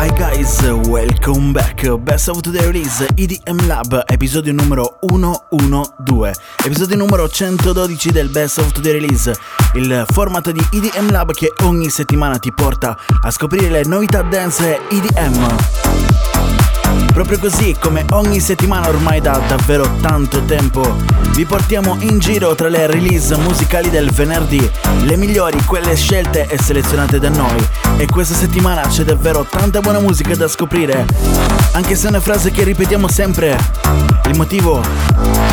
Hi guys, welcome back. Best of Today Release EDM Lab, episodio numero 112. Episodio numero 112 del Best of Today Release, il format di EDM Lab che ogni settimana ti porta a scoprire le novità dance EDM. Proprio così, come ogni settimana ormai da davvero tanto tempo, vi portiamo in giro tra le release musicali del venerdì, le migliori, quelle scelte e selezionate da noi. E questa settimana c'è davvero tanta buona musica da scoprire, anche se è una frase che ripetiamo sempre. Il motivo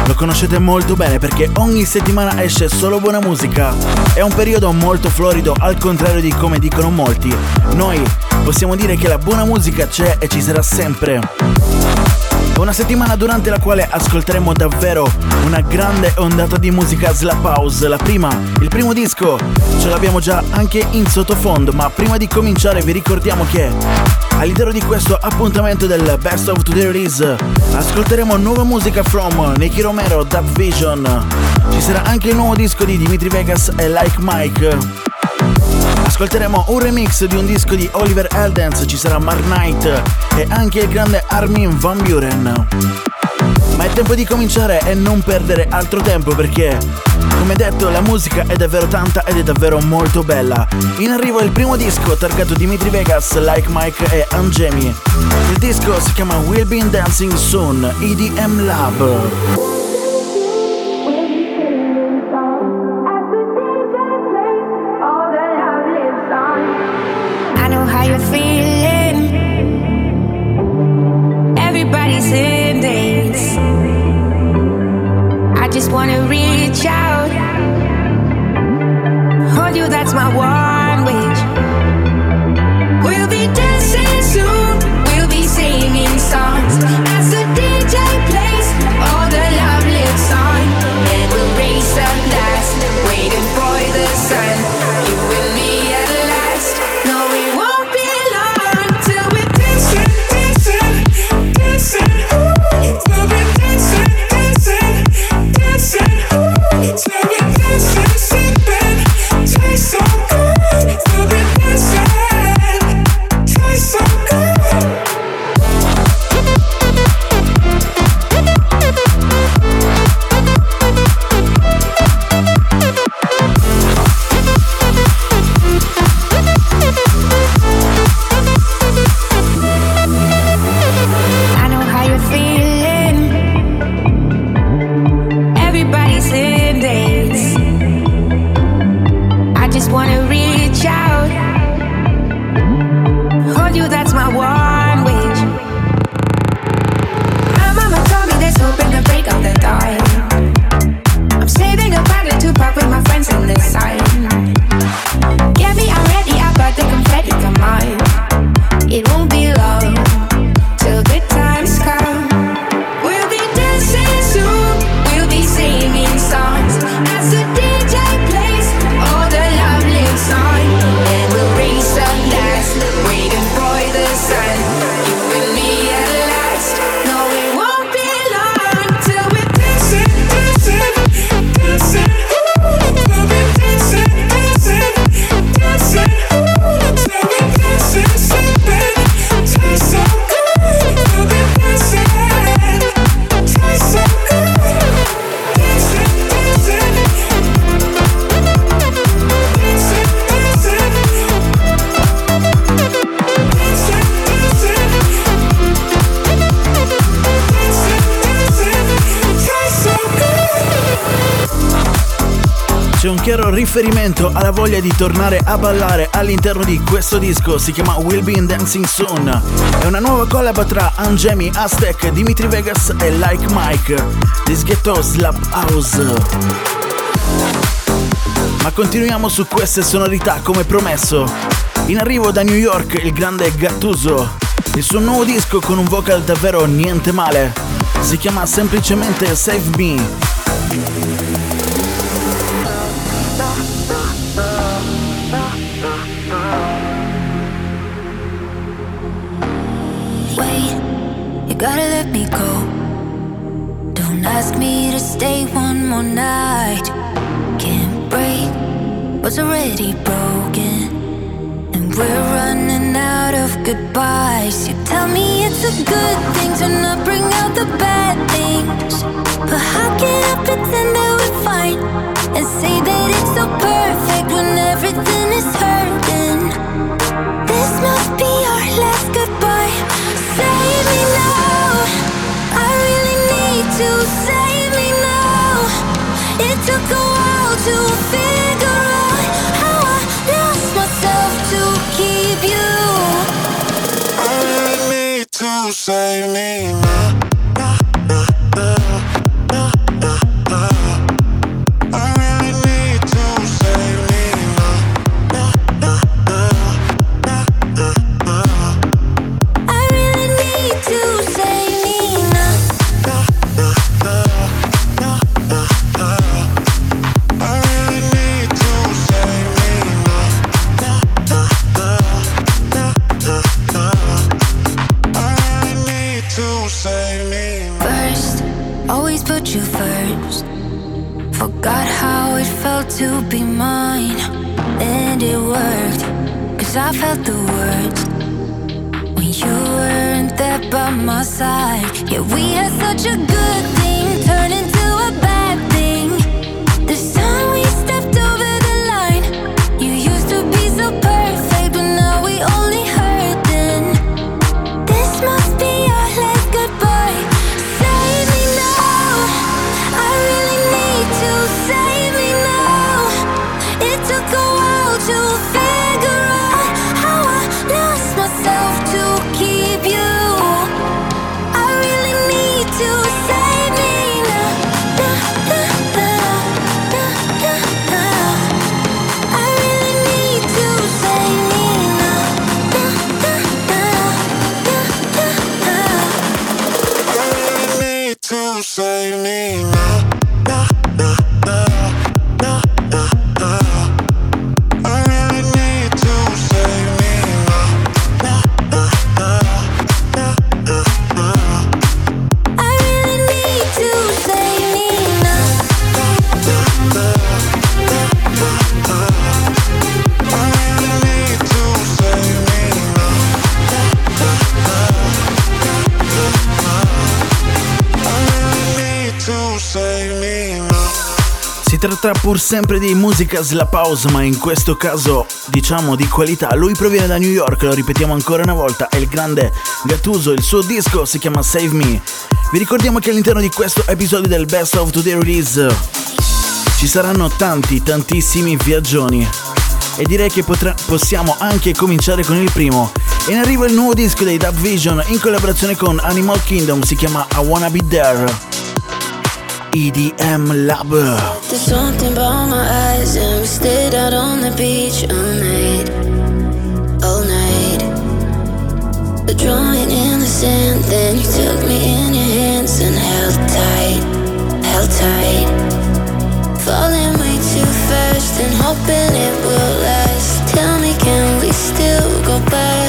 lo conoscete molto bene perché ogni settimana esce solo buona musica. È un periodo molto florido, al contrario di come dicono molti. Noi possiamo dire che la buona musica c'è e ci sarà sempre. Una settimana durante la quale ascolteremo davvero una grande ondata di musica slap house. La prima, il primo disco, ce l'abbiamo già anche in sottofondo, ma prima di cominciare vi ricordiamo che all'interno di questo appuntamento del Best of Today Release ascolteremo nuova musica from Nicky Romero, Dub Vision. Ci sarà anche il nuovo disco di Dimitri Vegas e Like Mike. Ascolteremo un remix di un disco di Oliver Eldens, ci sarà Mark Knight e anche il grande Armin Van Buren. Ma è tempo di cominciare e non perdere altro tempo perché, come detto, la musica è davvero tanta ed è davvero molto bella. In arrivo il primo disco targato Dimitri Vegas, Like Mike e Angemi. Il disco si chiama We'll Be Dancing Soon, EDM Lab. riferimento alla voglia di tornare a ballare all'interno di questo disco si chiama Will Be in Dancing Soon. È una nuova collab tra Angemi, Aztec, Dimitri Vegas e Like Mike. This Slap House. Ma continuiamo su queste sonorità come promesso. In arrivo da New York il grande Gattuso, il suo nuovo disco con un vocal davvero niente male. Si chiama semplicemente Save Me. stay one more night. Can't break what's already broken. And we're running out of goodbyes. You tell me it's a good thing to not bring out the bad thing. nostra pur sempre di musica slap house ma in questo caso diciamo di qualità. Lui proviene da New York, lo ripetiamo ancora una volta, è il grande Gattuso, il suo disco si chiama Save Me. Vi ricordiamo che all'interno di questo episodio del Best of Today Release ci saranno tanti, tantissimi viaggioni. E direi che potrà, possiamo anche cominciare con il primo. E in arrivo il nuovo disco dei Dub Vision in collaborazione con Animal Kingdom, si chiama I Wanna Be There. EDM Lab. There's something about my eyes, and we stayed out on the beach all night. All night. The drawing in the sand, then you took me in your hands and held tight, held tight. Falling way too fast and hoping it will last. Tell me, can we still go back?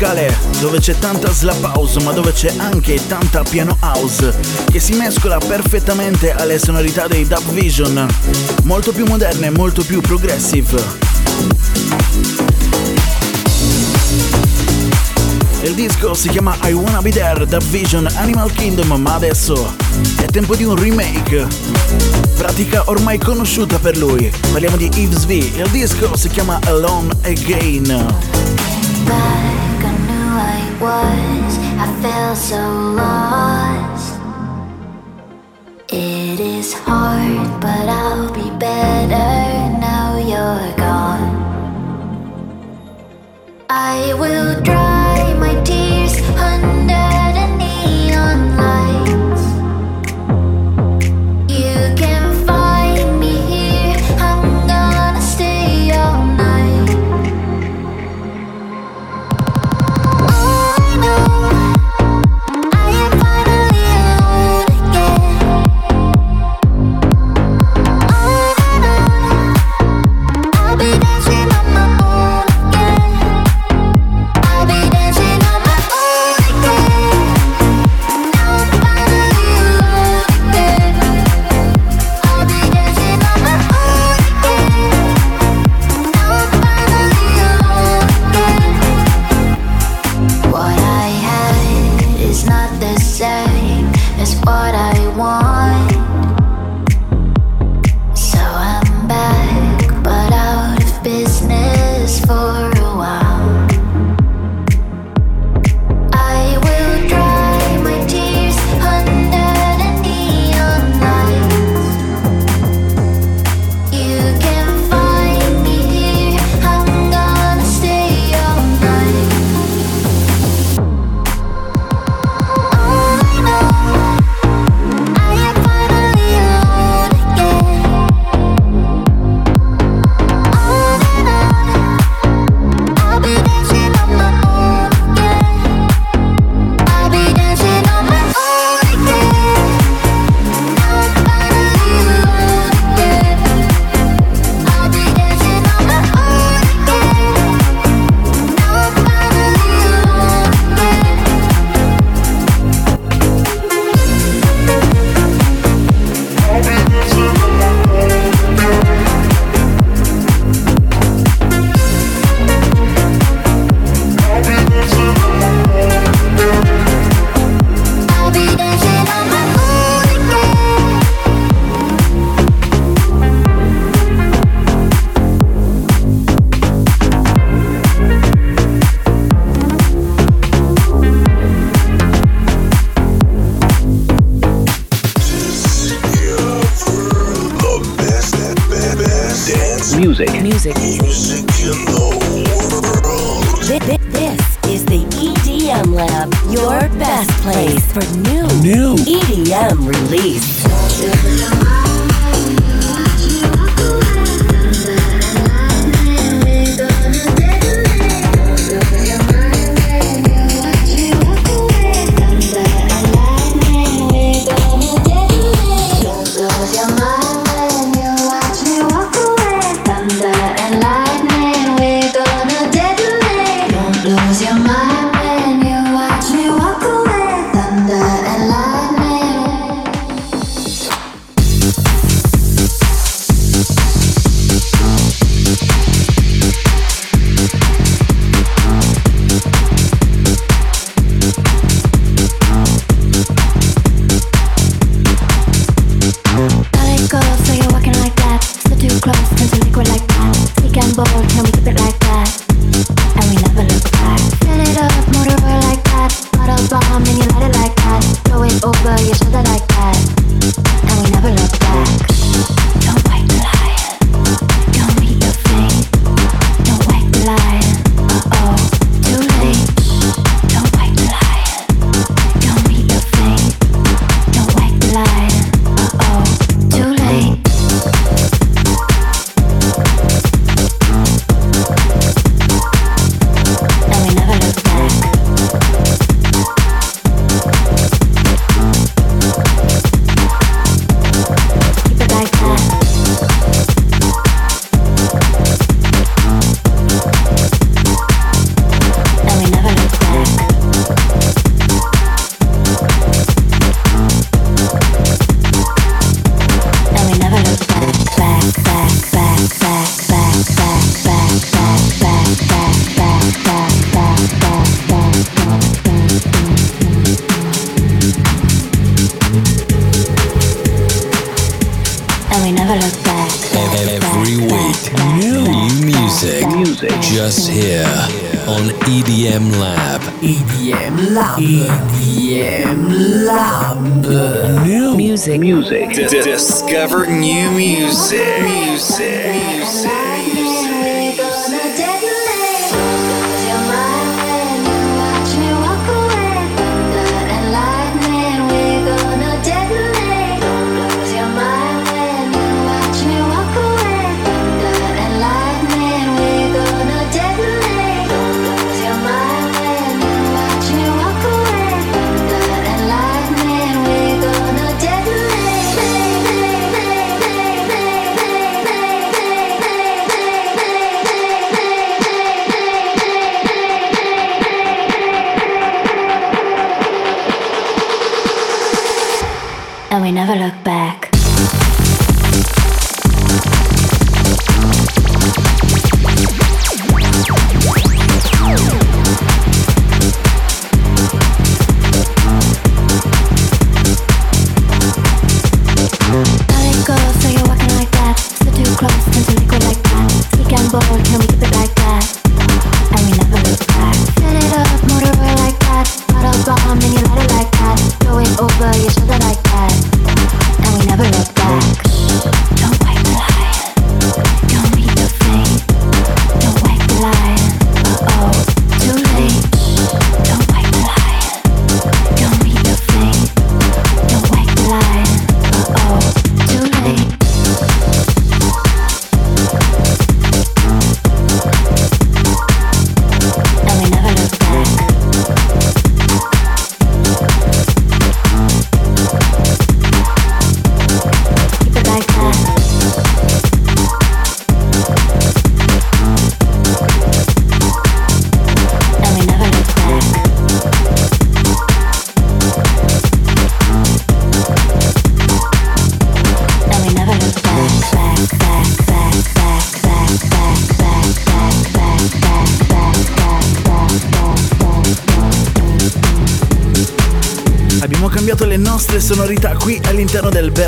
Musicale dove c'è tanta slap house ma dove c'è anche tanta piano house che si mescola perfettamente alle sonorità dei Dub Vision, molto più moderne, molto più progressive. Il disco si chiama I Wanna Be There Dub Vision Animal Kingdom ma adesso è tempo di un remake pratica ormai conosciuta per lui. Parliamo di Yves V. Il disco si chiama Alone Again. Was, I felt so lost. It is hard, but I'll be better now you're gone. I will This is the EDM Lab, your best place for new, new. EDM release. Just here on EDM Lab. EDM Lab. EDM Lab. New music. Music. D- discover new music. Music. Music. Look back.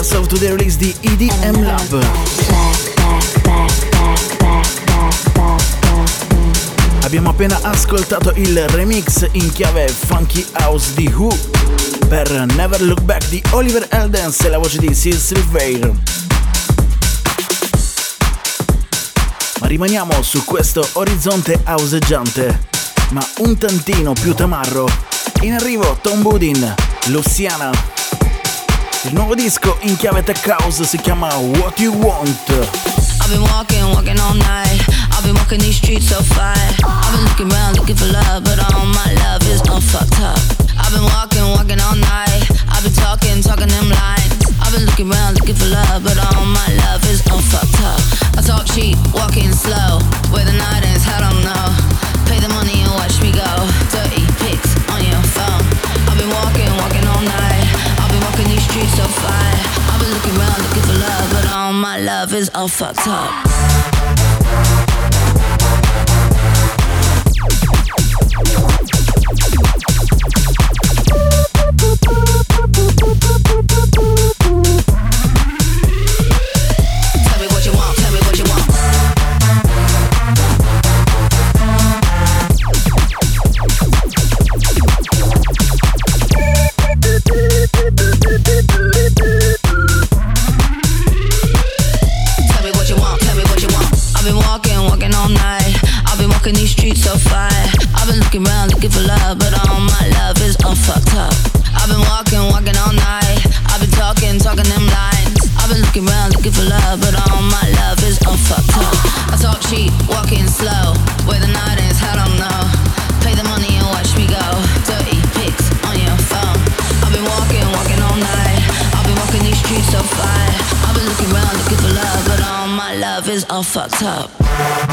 Best of Today Release di EDM Lab. Abbiamo appena ascoltato il remix in chiave Funky House di Who per Never Look Back di Oliver Eldens e la voce di Sil Silveir. Ma rimaniamo su questo orizzonte houseggiante, ma un tantino più tamarro. In arrivo Tom Budin, Luciana. Il nuovo disco in chiave tech house si chiama What You Want. I've been walking, walking all night. I've been walking these streets so far. I've been looking around, looking for love, but all my love is all fucked up. I've been walking, walking all night. I've been talking, talking them lines. I've been looking around, looking for love, but all my love is all fucked up. I talk cheap, walking slow. Where the night is, I don't know. Pay the money and watch me go. Dirty pics on your phone. I've been walking, walking all night. Streets so far. I've been looking around, looking for love, but all my love is all fucked up. All fucked up.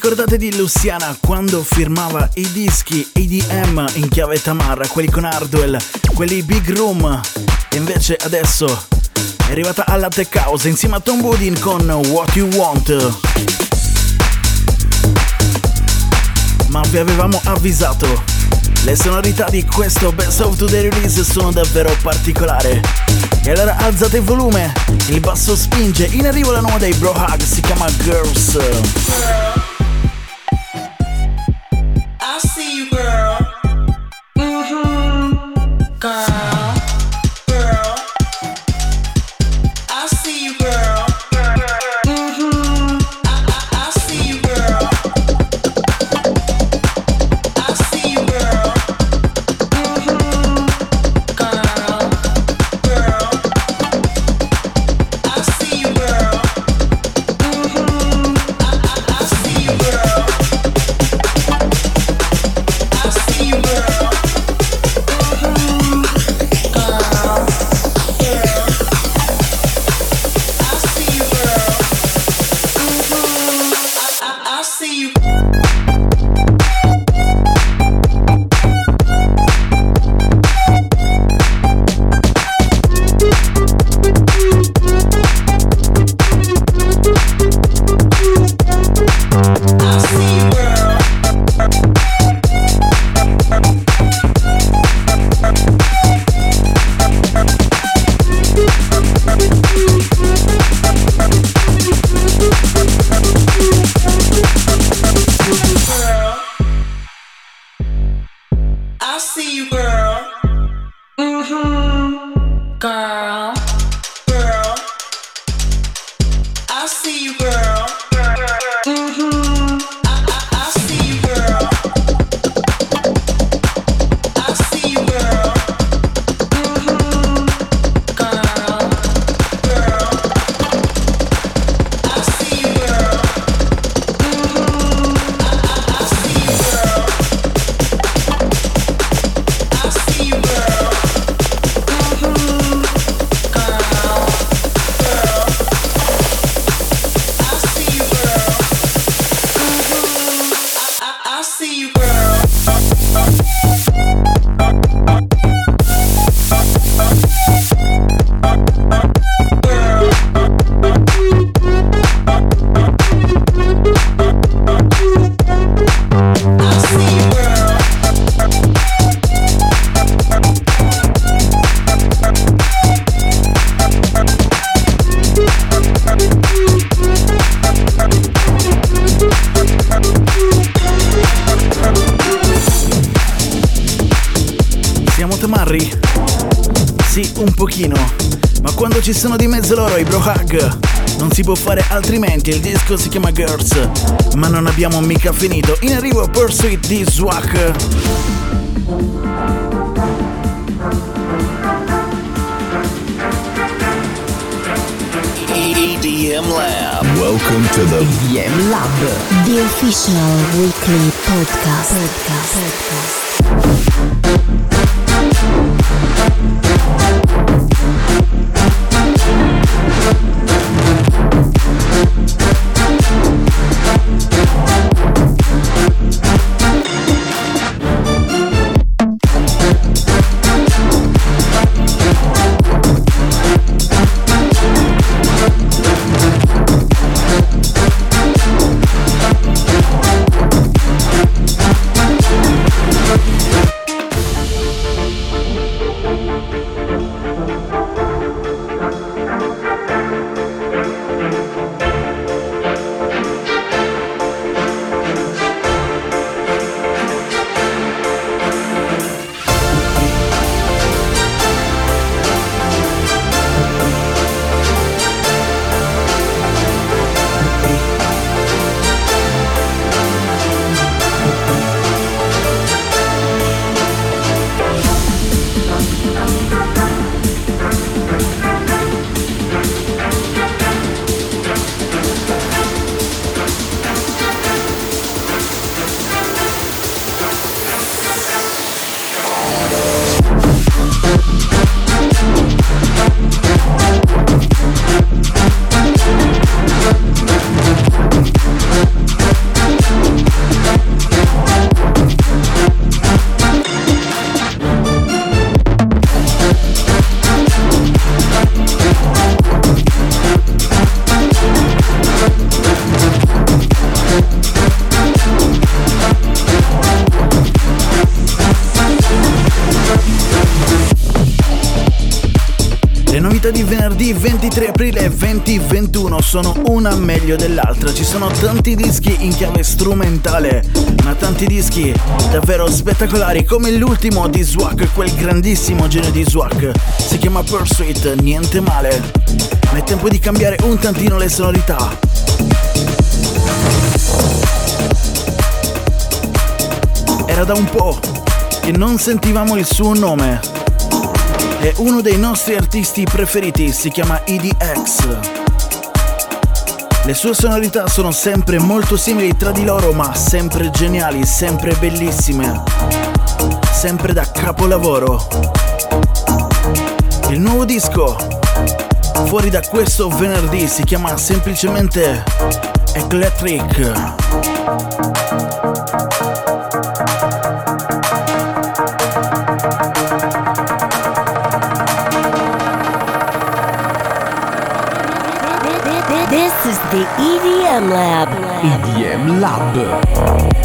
Ricordate di Luciana quando firmava i dischi EDM in chiave Tamarra, quelli con Hardwell, quelli Big Room? E invece adesso è arrivata alla Tech House insieme a Tom Woodin con What You Want. Ma vi avevamo avvisato, le sonorità di questo Best of Today Release sono davvero particolari. E allora alzate il volume, il basso spinge, in arrivo la nuova dei Bro Hug, si chiama Girls. I see you, girl. Mm-hmm. Girl. Abbiamo mica finito. In arrivo Pursuit di Swag. EDM Lab. Welcome to the EDM Lab, the official weekly podcast. podcast. podcast. Puntata di venerdì 23 aprile 2021 sono una meglio dell'altra. Ci sono tanti dischi in chiave strumentale, ma tanti dischi davvero spettacolari come l'ultimo di Swag, quel grandissimo genio di Swag. Si chiama Pursuit, niente male. Ma è tempo di cambiare un tantino le sonorità. Era da un po' che non sentivamo il suo nome è uno dei nostri artisti preferiti, si chiama EDX. Le sue sonorità sono sempre molto simili tra di loro, ma sempre geniali, sempre bellissime, sempre da capolavoro. Il nuovo disco, fuori da questo venerdì, si chiama semplicemente Eclectric. Is the EDM Lab. EDM Lab.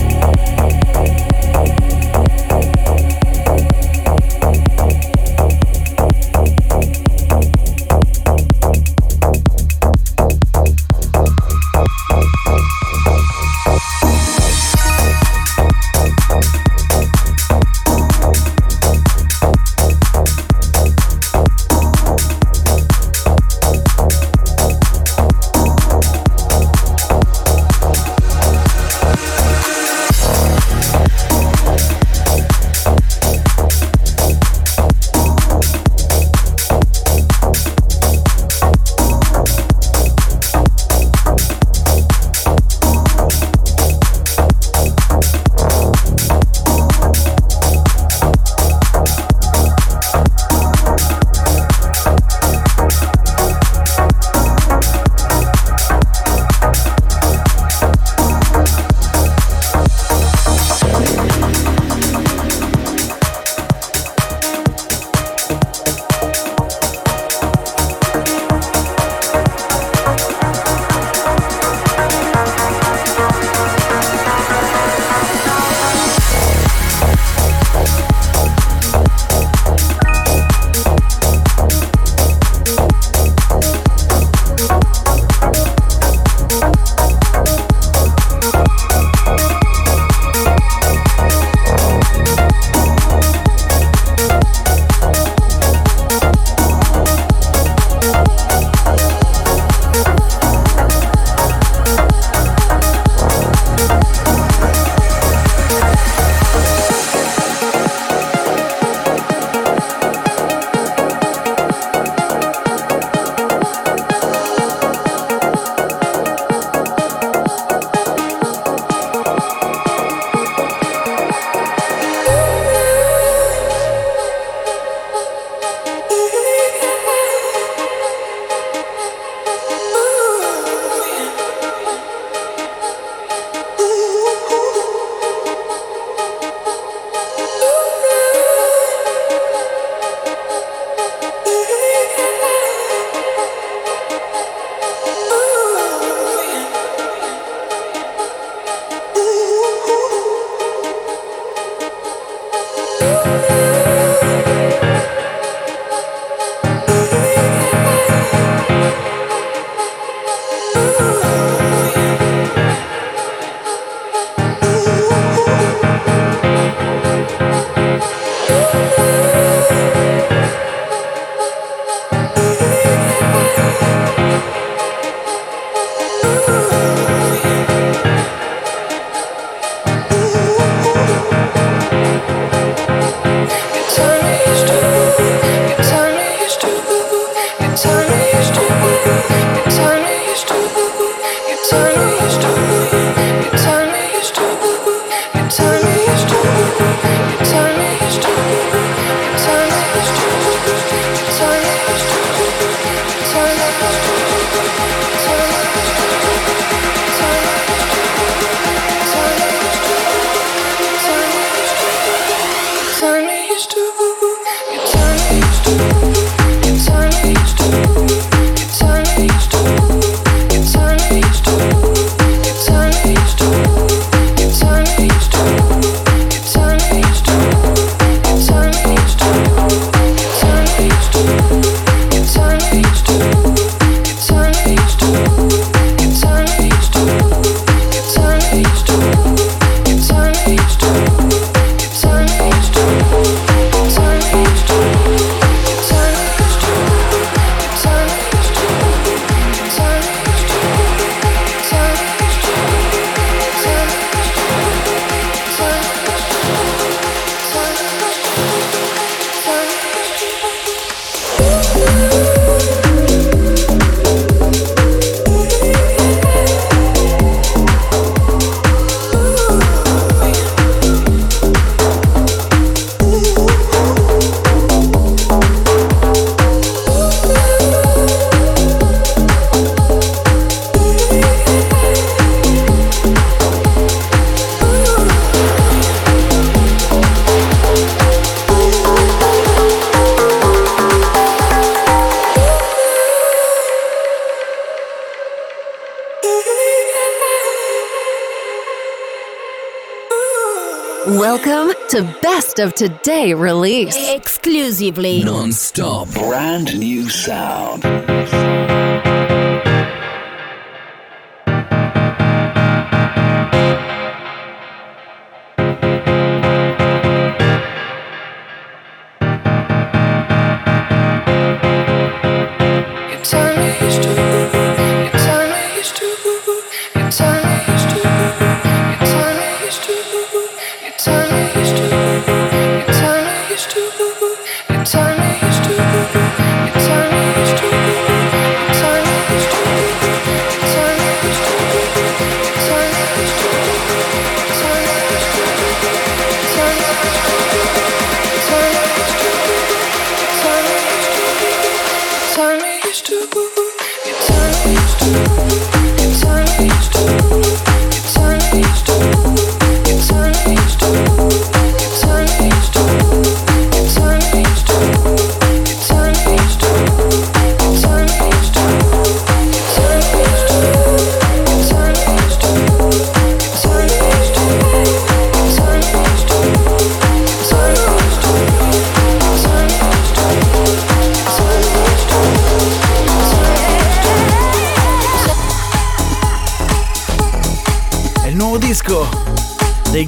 Best of Today release. Exclusively. Non-stop. Brand new sound.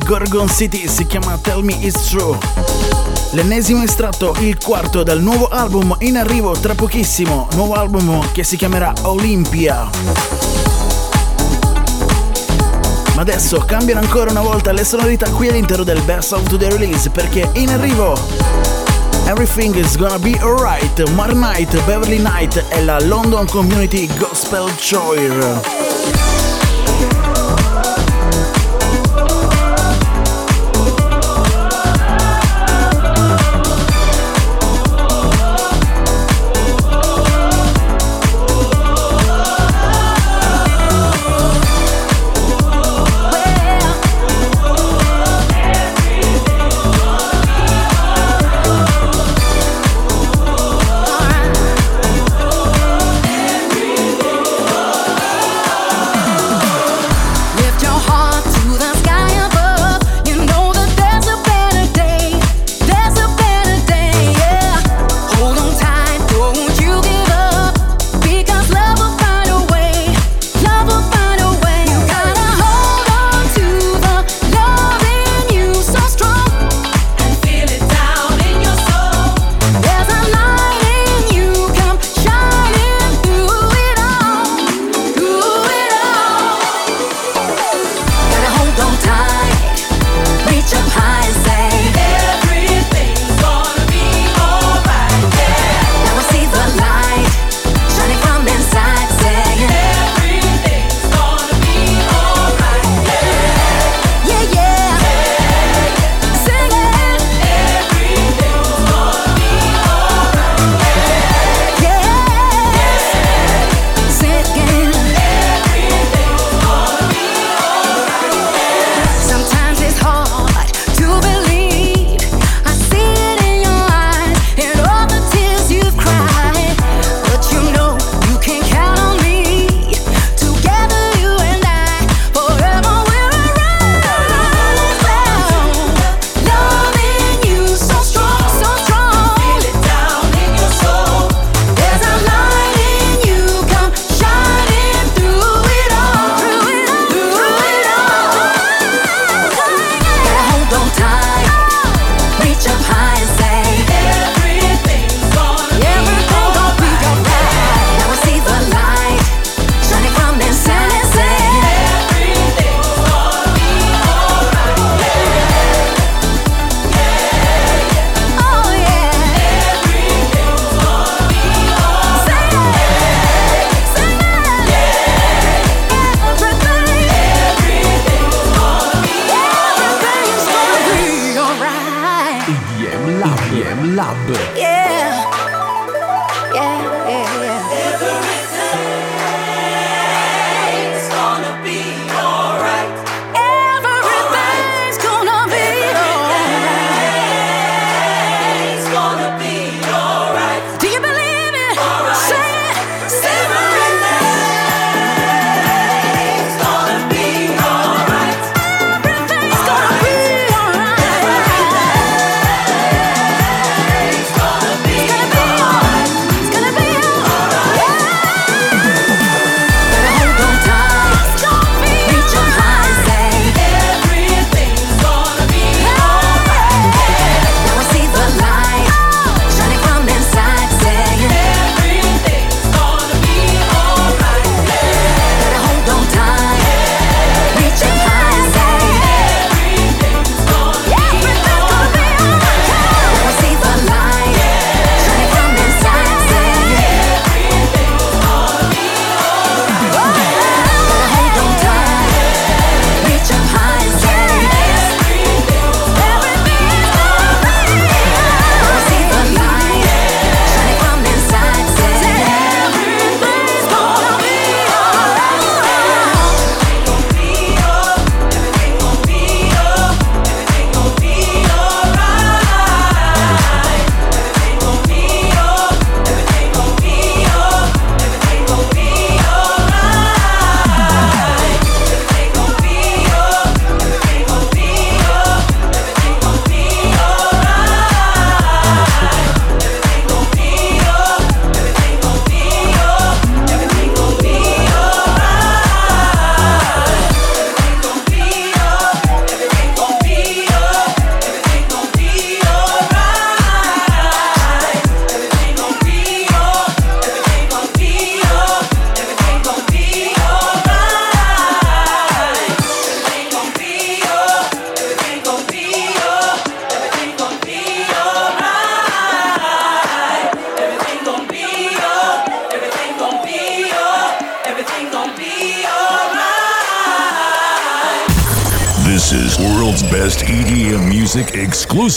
Gorgon City si chiama Tell Me It's True. L'ennesimo estratto, il quarto dal nuovo album in arrivo tra pochissimo, nuovo album che si chiamerà Olympia. Ma adesso cambiano ancora una volta le sonorità qui all'interno del Best of the Release perché in arrivo Everything is gonna be alright, Mar Knight, Beverly Knight e la London Community Gospel Choir.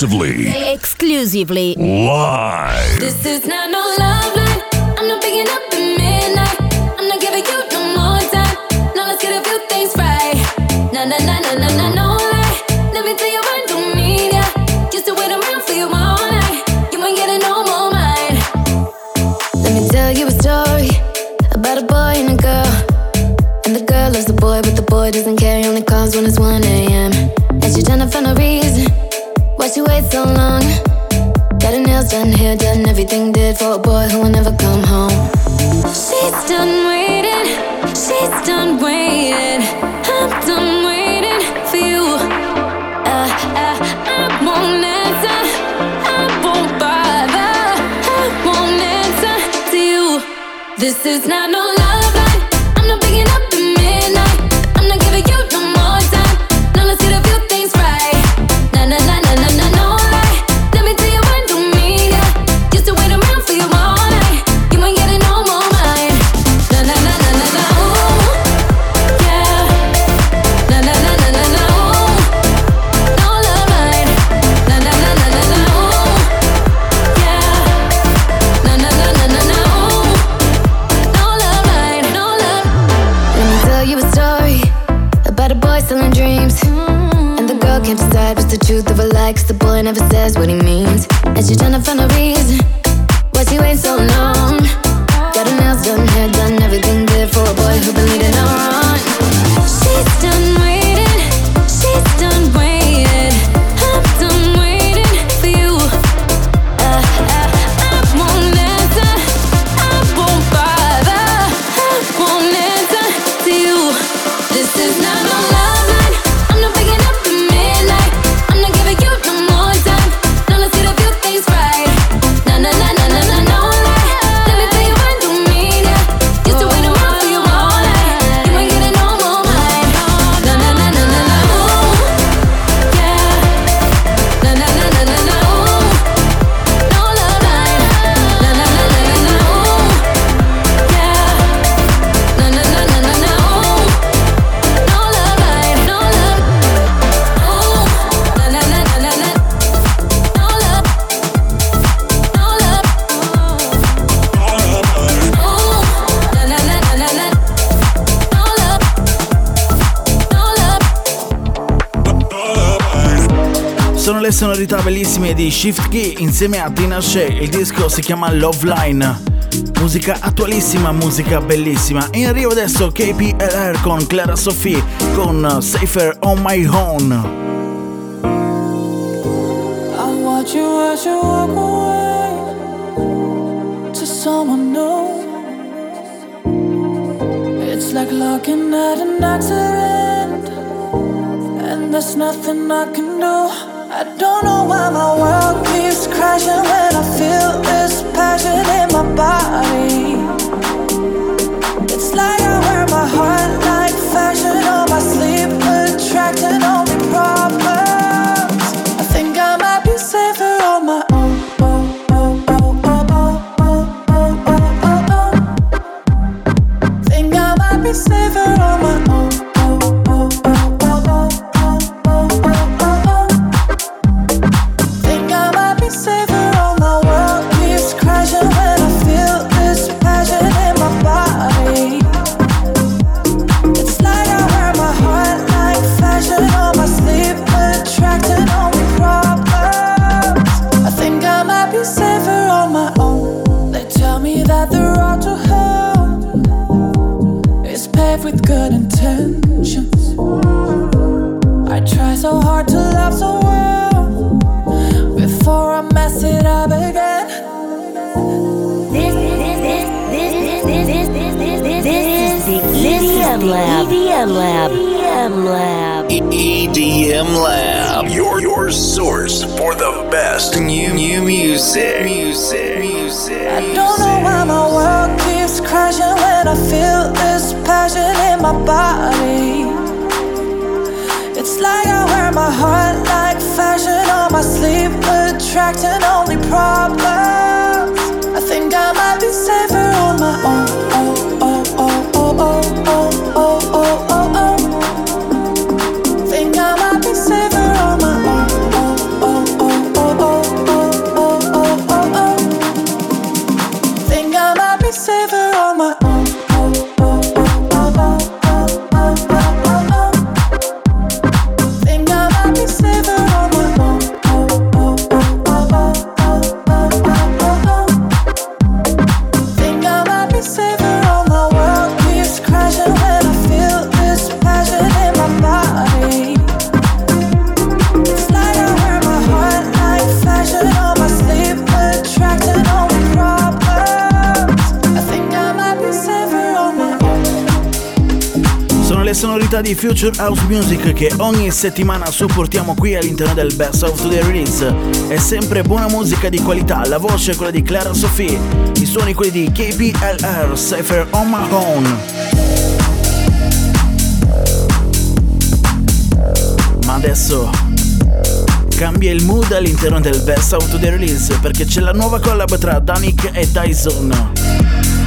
Exclusively Exclusively. live. This is not no love line. I'm not picking up at midnight. I'm not giving you no more time. Now let's get a few things right. Na na na na na na no lie. Let me tell you I don't need ya. Used to wait around for you all night. You ain't getting no more mine. Let me tell you a story about a boy and a girl. And the girl loves the boy, but the boy doesn't care. He only calls when it's 1 a.m. And she's trying to find a reason she waits so long. Got her nails done, hair done, everything did for a boy who will never come home. She's done waiting. She's done waiting. I'm done waiting for you. Uh, uh, I won't answer. I won't bother. I won't answer to you. This is not no love never says what he means. And she's trying to find a sonorità bellissime di Shift Key insieme a Tina Shea. Il disco si chiama Love Line. Musica attualissima, musica bellissima. In arrivo adesso KPLR con Clara Sophie con Safer on My Own. I watch you as you walk away to someone new. It's like looking at an accident, and there's nothing I can do. My world keeps crashing when I feel this passion in my body. EDM Lab, your your source for the best new new music. Music. Music. I don't know why my world keeps crashing when I feel this passion in my body. It's like I wear my heart like fashion on my sleeve, attracting only problems. Sono le sonorità di Future House Music che ogni settimana supportiamo qui all'interno del Best of the Release. È sempre buona musica di qualità, la voce è quella di Clara Sophie, i suoni quelli di KPLR, Cypher on my own. Ma adesso cambia il mood all'interno del Best of the Release perché c'è la nuova collab tra Danik e Dyson.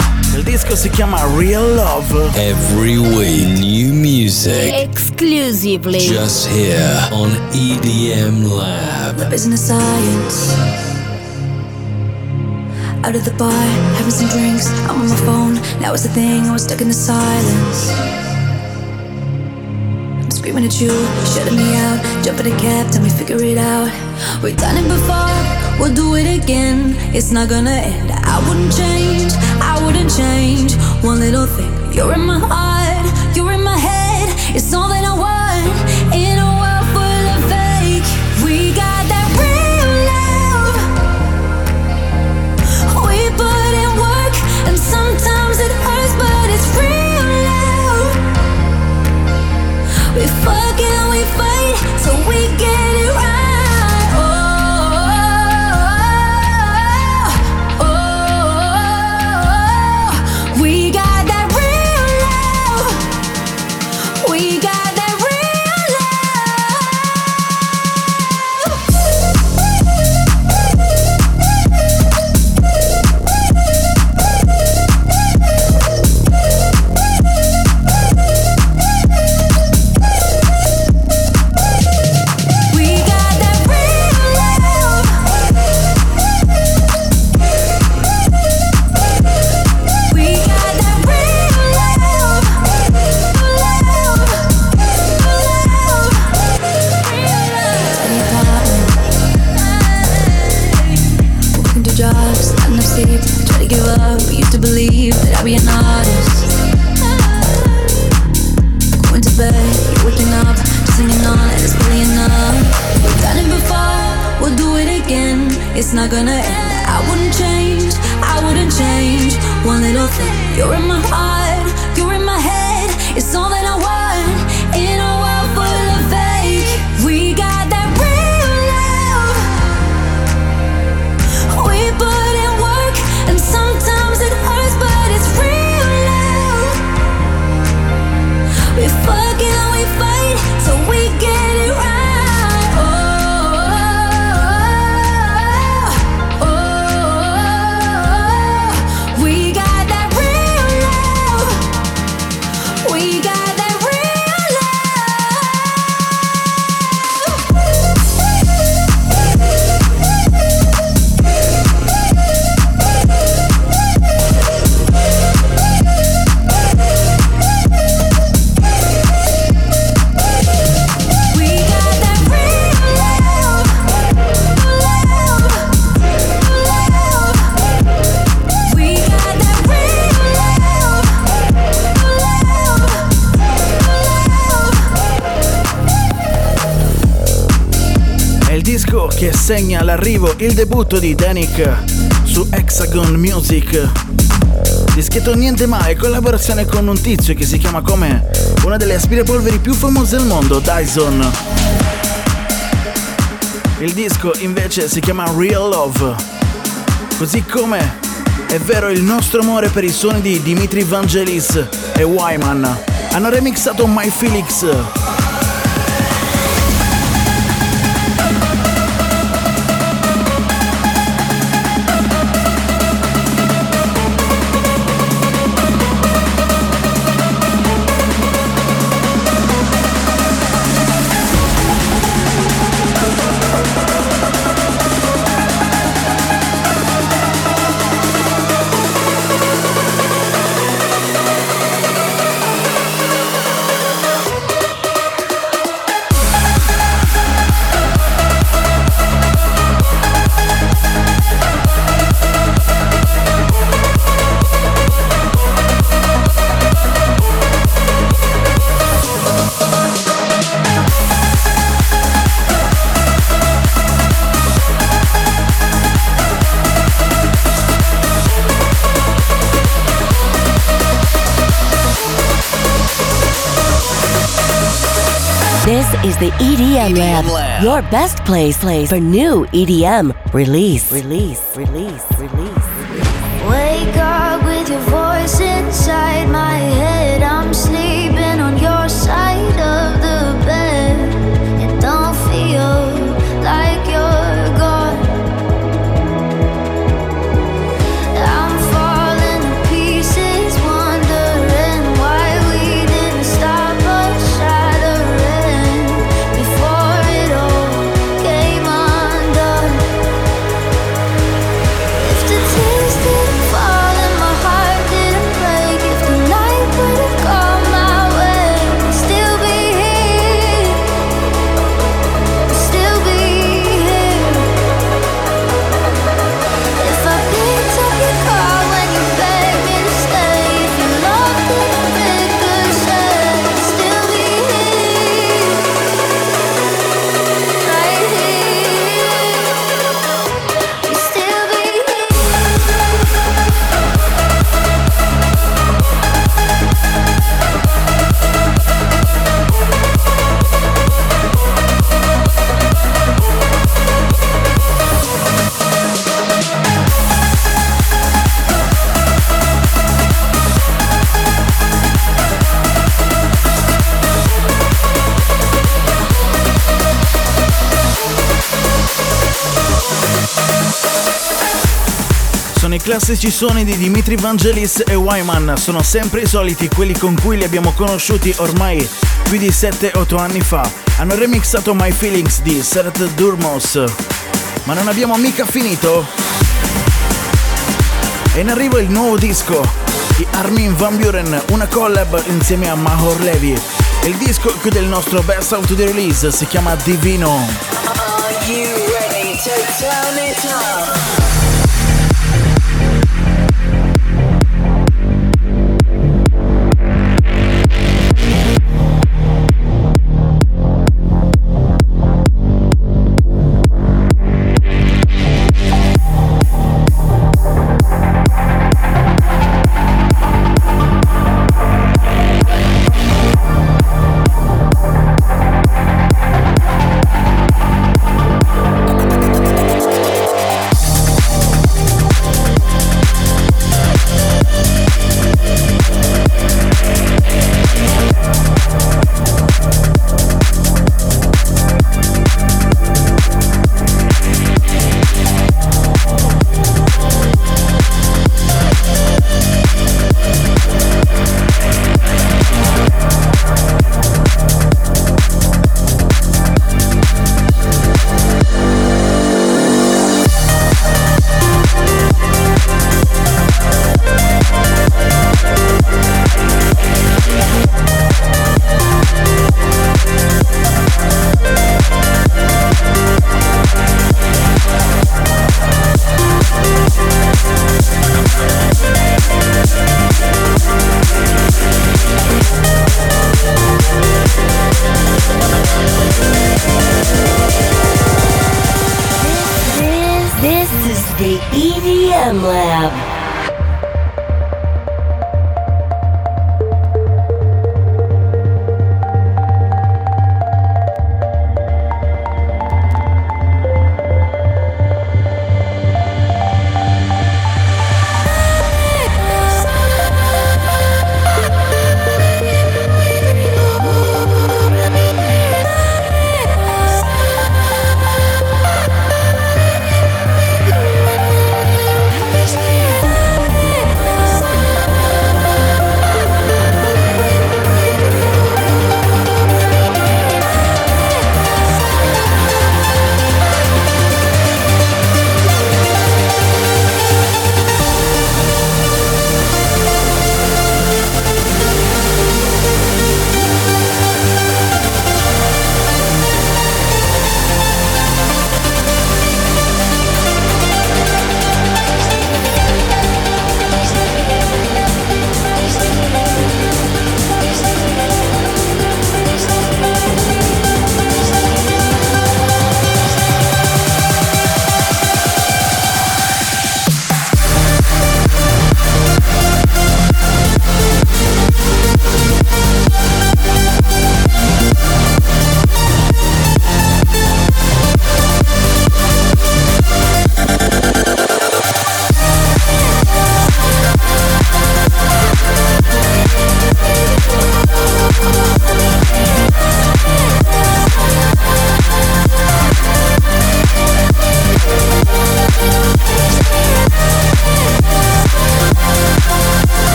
Il disco si chiama Real Love. Every week, new music. Exclusively. Just here on EDM Lab. Business science. Out of the bar, having some drinks. I'm on my phone. Now it's the thing. I was stuck in the silence. Screaming at you, shutting me out. Jump in a cab, tell me figure it out. We've done it before, we'll do it again. It's not gonna end. I wouldn't change, I wouldn't change one little thing. You're in my heart, you're in my head. It's all that I want We fuck and we fight, so we get it right. Segna l'arrivo, il debutto di Danik su Hexagon Music. Dischetto niente male, collaborazione con un tizio che si chiama come una delle aspirapolveri più famose al mondo, Dyson. Il disco invece si chiama Real Love. Così come è vero il nostro amore per i suoni di Dimitri Vangelis e Wyman. Hanno remixato My Felix. The EDM, Lab, Lab. your best place, place for new EDM release, release, release, release. Classici suoni di Dimitri Vangelis e Wyman, sono sempre i soliti, quelli con cui li abbiamo conosciuti ormai più di 7-8 anni fa. Hanno remixato My Feelings di Seret Durmos. Ma non abbiamo mica finito. È in arrivo il nuovo disco di Armin Van Buren, una collab insieme a Mahor Levi. E il disco chiude il nostro best out the release, si chiama Divino. Are you ready to turn it up?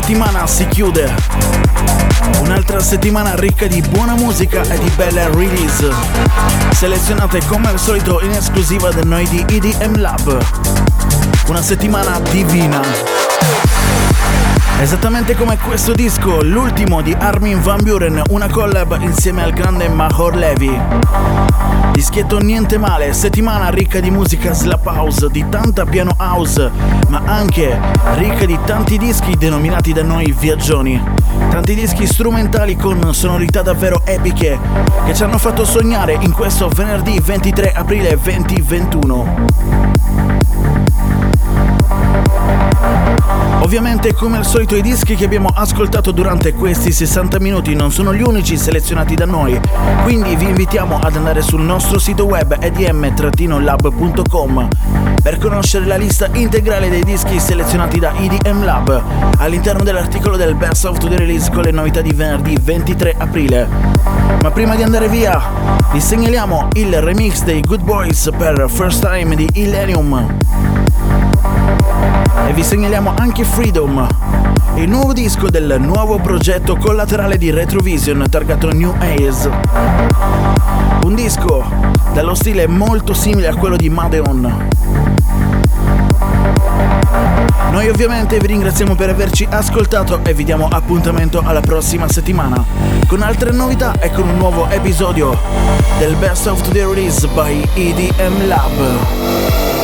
Settimana si chiude. Un'altra settimana ricca di buona musica e di belle release, selezionate come al solito in esclusiva da noi di EDM Lab. Una settimana divina. Esattamente come questo disco, l'ultimo di Armin Van Buren, una collab insieme al grande Mahor Levy. Dischietto niente male, settimana ricca di musica slap house, di tanta piano house, ma anche ricca di tanti dischi denominati da noi viaggioni. Tanti dischi strumentali con sonorità davvero epiche che ci hanno fatto sognare in questo venerdì 23 aprile 2021. Ovviamente come al solito i dischi che abbiamo ascoltato durante questi 60 minuti non sono gli unici selezionati da noi, quindi vi invitiamo ad andare sul nostro sito web edm-lab.com per conoscere la lista integrale dei dischi selezionati da EDM Lab all'interno dell'articolo del Best of the Release con le novità di venerdì 23 aprile. Ma prima di andare via, vi segnaliamo il remix dei Good Boys per First Time di Illenium e vi segnaliamo anche Freedom, il nuovo disco del nuovo progetto collaterale di Retrovision targato New Ace. Un disco dallo stile molto simile a quello di Madeon. Noi ovviamente vi ringraziamo per averci ascoltato e vi diamo appuntamento alla prossima settimana con altre novità e con un nuovo episodio del Best of the Release by EDM Lab.